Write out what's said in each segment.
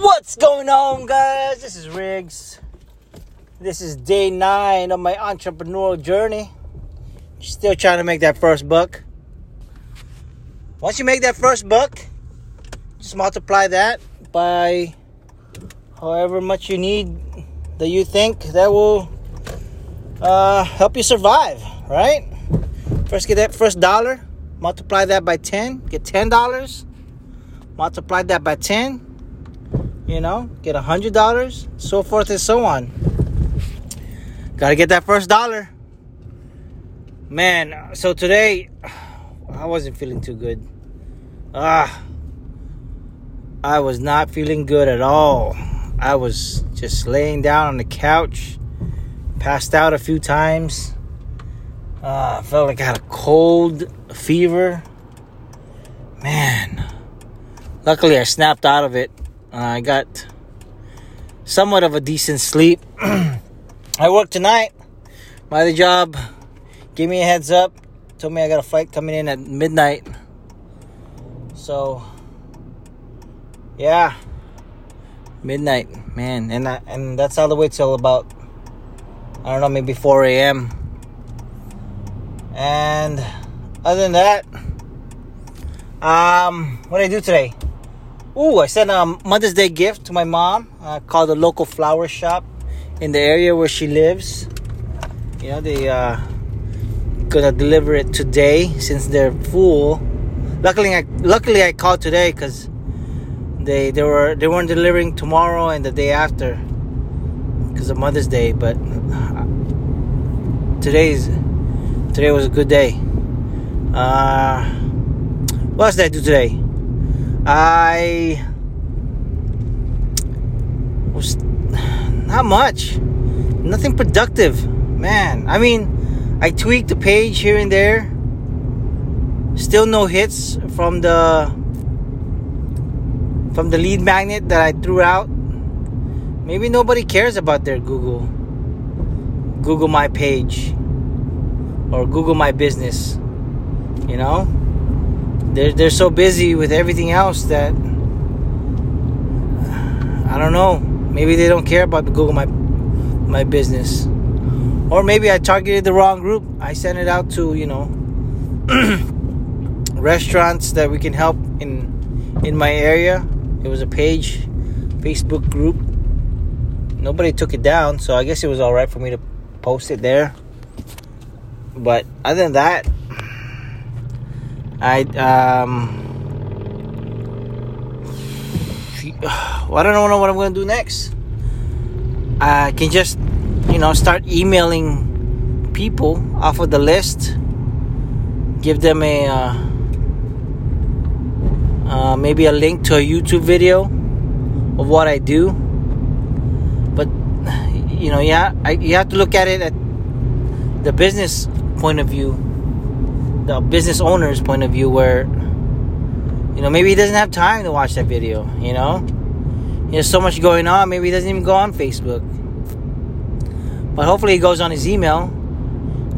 What's going on, guys? This is Riggs. This is day nine of my entrepreneurial journey. Still trying to make that first buck. Once you make that first buck, just multiply that by however much you need that you think that will uh, help you survive, right? First, get that first dollar, multiply that by 10, get $10, multiply that by 10, you know, get a hundred dollars, so forth and so on. Gotta get that first dollar. Man, so today I wasn't feeling too good. Ah, I was not feeling good at all. I was just laying down on the couch, passed out a few times. Uh, I felt like I had a cold, fever. Man, luckily I snapped out of it I got somewhat of a decent sleep. I work tonight. My other job gave me a heads up. Told me I got a flight coming in at midnight. So, yeah, midnight, man, and I, and that's all the way till about I don't know, maybe 4 a.m. And other than that, um, what did I do today? Ooh, I sent a Mother's Day gift to my mom. Uh, called the local flower shop in the area where she lives. You know, they uh, gonna deliver it today since they're full. Luckily, I luckily I called today because they they were they weren't delivering tomorrow and the day after because of Mother's Day. But uh, today's today was a good day. Uh, what else did I do today? I was not much, nothing productive, man. I mean, I tweaked the page here and there. Still no hits from the from the lead magnet that I threw out. Maybe nobody cares about their Google Google my page or Google my business. You know? They're they're so busy with everything else that I don't know. Maybe they don't care about Google my my business, or maybe I targeted the wrong group. I sent it out to you know restaurants that we can help in in my area. It was a page, Facebook group. Nobody took it down, so I guess it was all right for me to post it there. But other than that, I um well, I don't know what I'm gonna do next. I can just you know start emailing people off of the list, give them a uh, uh, maybe a link to a YouTube video of what I do. But you know, yeah, I, you have to look at it at the business point of view the business owner's point of view where you know maybe he doesn't have time to watch that video you know? There's so much going on maybe he doesn't even go on facebook. But hopefully he goes on his email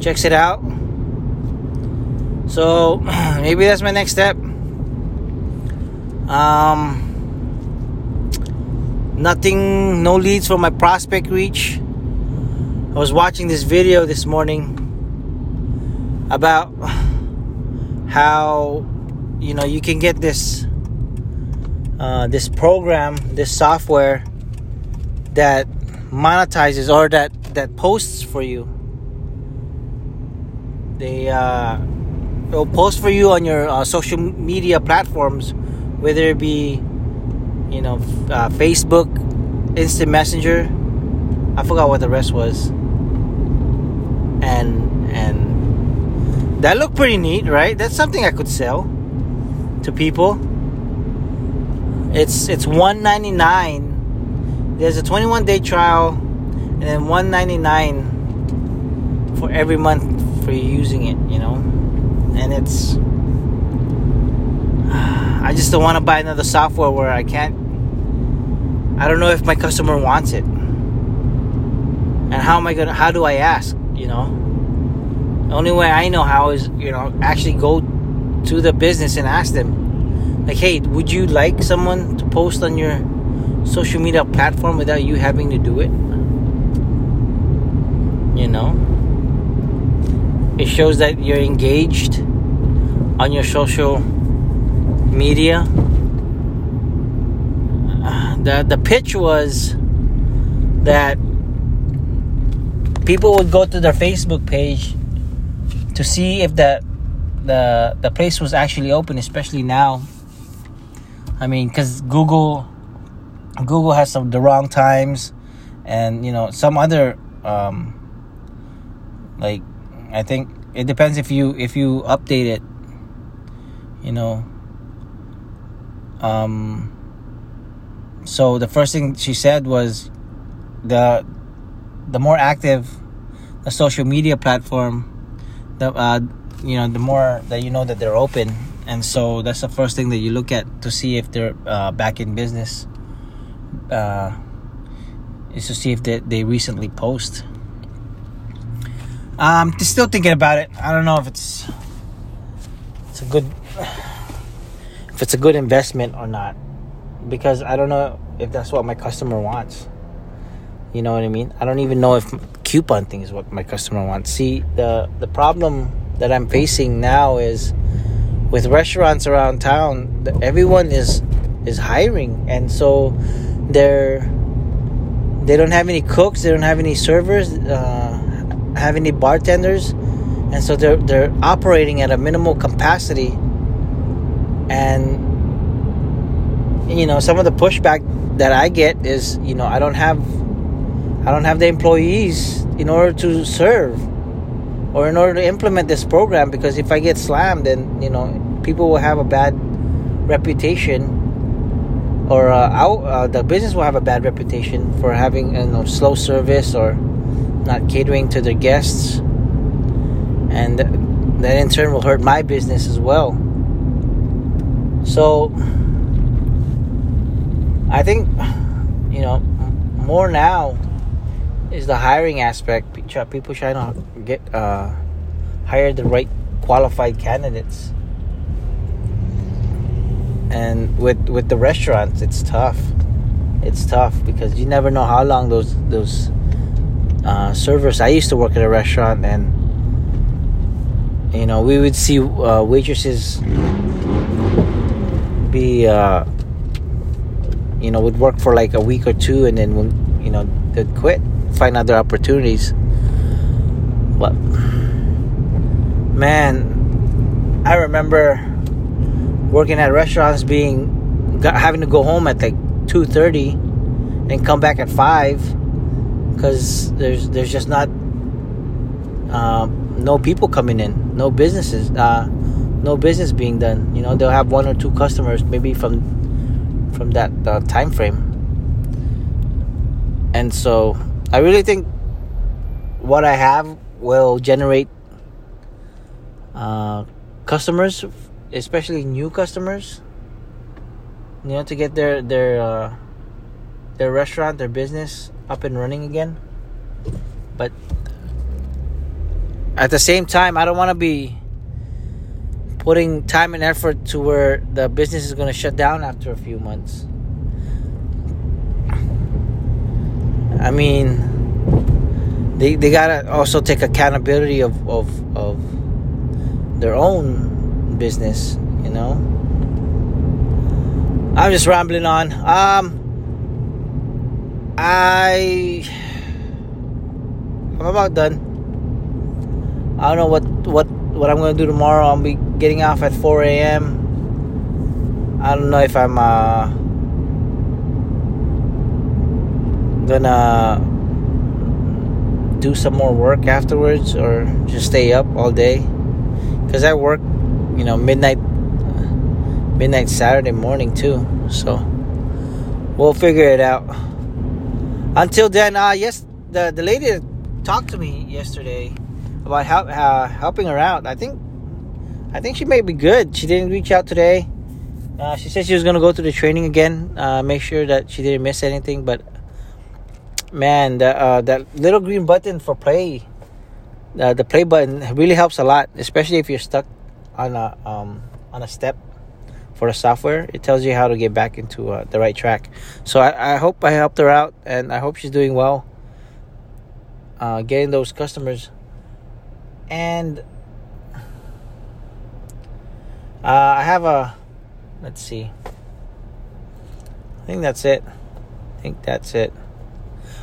checks it out. So maybe that's my next step. Um nothing no leads for my prospect reach. I was watching this video this morning about how you know you can get this uh, this program, this software that monetizes or that that posts for you. They uh, will post for you on your uh, social media platforms, whether it be you know uh, Facebook, Instant Messenger. I forgot what the rest was, and and that looked pretty neat, right? That's something I could sell to people. It's it's 199. There's a 21 day trial and then 199 for every month for using it, you know. And it's I just don't want to buy another software where I can't I don't know if my customer wants it. And how am I going to how do I ask, you know? The only way I know how is, you know, actually go to the business and ask them, like, hey, would you like someone to post on your social media platform without you having to do it. You know, it shows that you're engaged on your social media. The the pitch was that people would go to their Facebook page to see if the the the place was actually open, especially now. I mean, because Google Google has some the wrong times, and you know some other um, like I think it depends if you if you update it. You know. Um. So the first thing she said was the the more active the social media platform, the uh, you know the more that you know that they're open, and so that's the first thing that you look at to see if they're uh, back in business. Uh, is to see if they, they recently post. Um, still thinking about it. I don't know if it's it's a good if it's a good investment or not because I don't know if that's what my customer wants. You know what I mean? I don't even know if coupon thing is what my customer wants. See, the the problem that I'm facing now is with restaurants around town, everyone is is hiring and so they're they don't have any cooks, they don't have any servers, uh, have any bartenders, and so they're they're operating at a minimal capacity. And you know, some of the pushback that I get is, you know, I don't have I don't have the employees in order to serve or in order to implement this program because if I get slammed, then you know people will have a bad reputation, or uh, uh, the business will have a bad reputation for having you know slow service or not catering to their guests, and that in turn will hurt my business as well. So I think you know more now is the hiring aspect. People trying to get uh, hire the right qualified candidates. And with with the restaurants, it's tough. It's tough because you never know how long those those uh, servers. I used to work at a restaurant, and you know we would see uh, waitresses be uh, you know would work for like a week or two, and then when you know they'd quit find other opportunities. But man, I remember working at restaurants being having to go home at like 2:30 and come back at 5 cuz there's there's just not uh, no people coming in, no businesses, uh, no business being done. You know, they'll have one or two customers maybe from from that uh, time frame. And so I really think what I have will generate uh, customers, especially new customers. You know, to get their their uh, their restaurant, their business up and running again. But at the same time, I don't want to be putting time and effort to where the business is going to shut down after a few months. I mean, they they gotta also take accountability of of of their own business. You know. I'm just rambling on. Um, I I'm about done. I don't know what what what I'm gonna do tomorrow. I'll be getting off at 4 a.m. I don't know if I'm uh gonna do some more work afterwards or just stay up all day? Because I work you know midnight midnight Saturday morning too so we'll figure it out. Until then uh yes the the lady talked to me yesterday about help, uh, helping her out I think I think she may be good. She didn't reach out today. Uh, she said she was gonna go to the training again. Uh, make sure that she didn't miss anything but man, the, uh, that little green button for play, uh, the play button really helps a lot, especially if you're stuck on a um, on a step for the software. It tells you how to get back into uh, the right track. So I, I hope I helped her out, and I hope she's doing well, uh, getting those customers. And uh, I have a, let's see. I think that's it. I think that's it.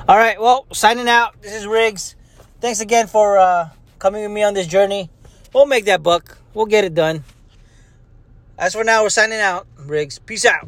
All right, well, signing out. This is Riggs. Thanks again for uh, coming with me on this journey. We'll make that buck. We'll get it done. As for now, we're signing out. Riggs, peace out.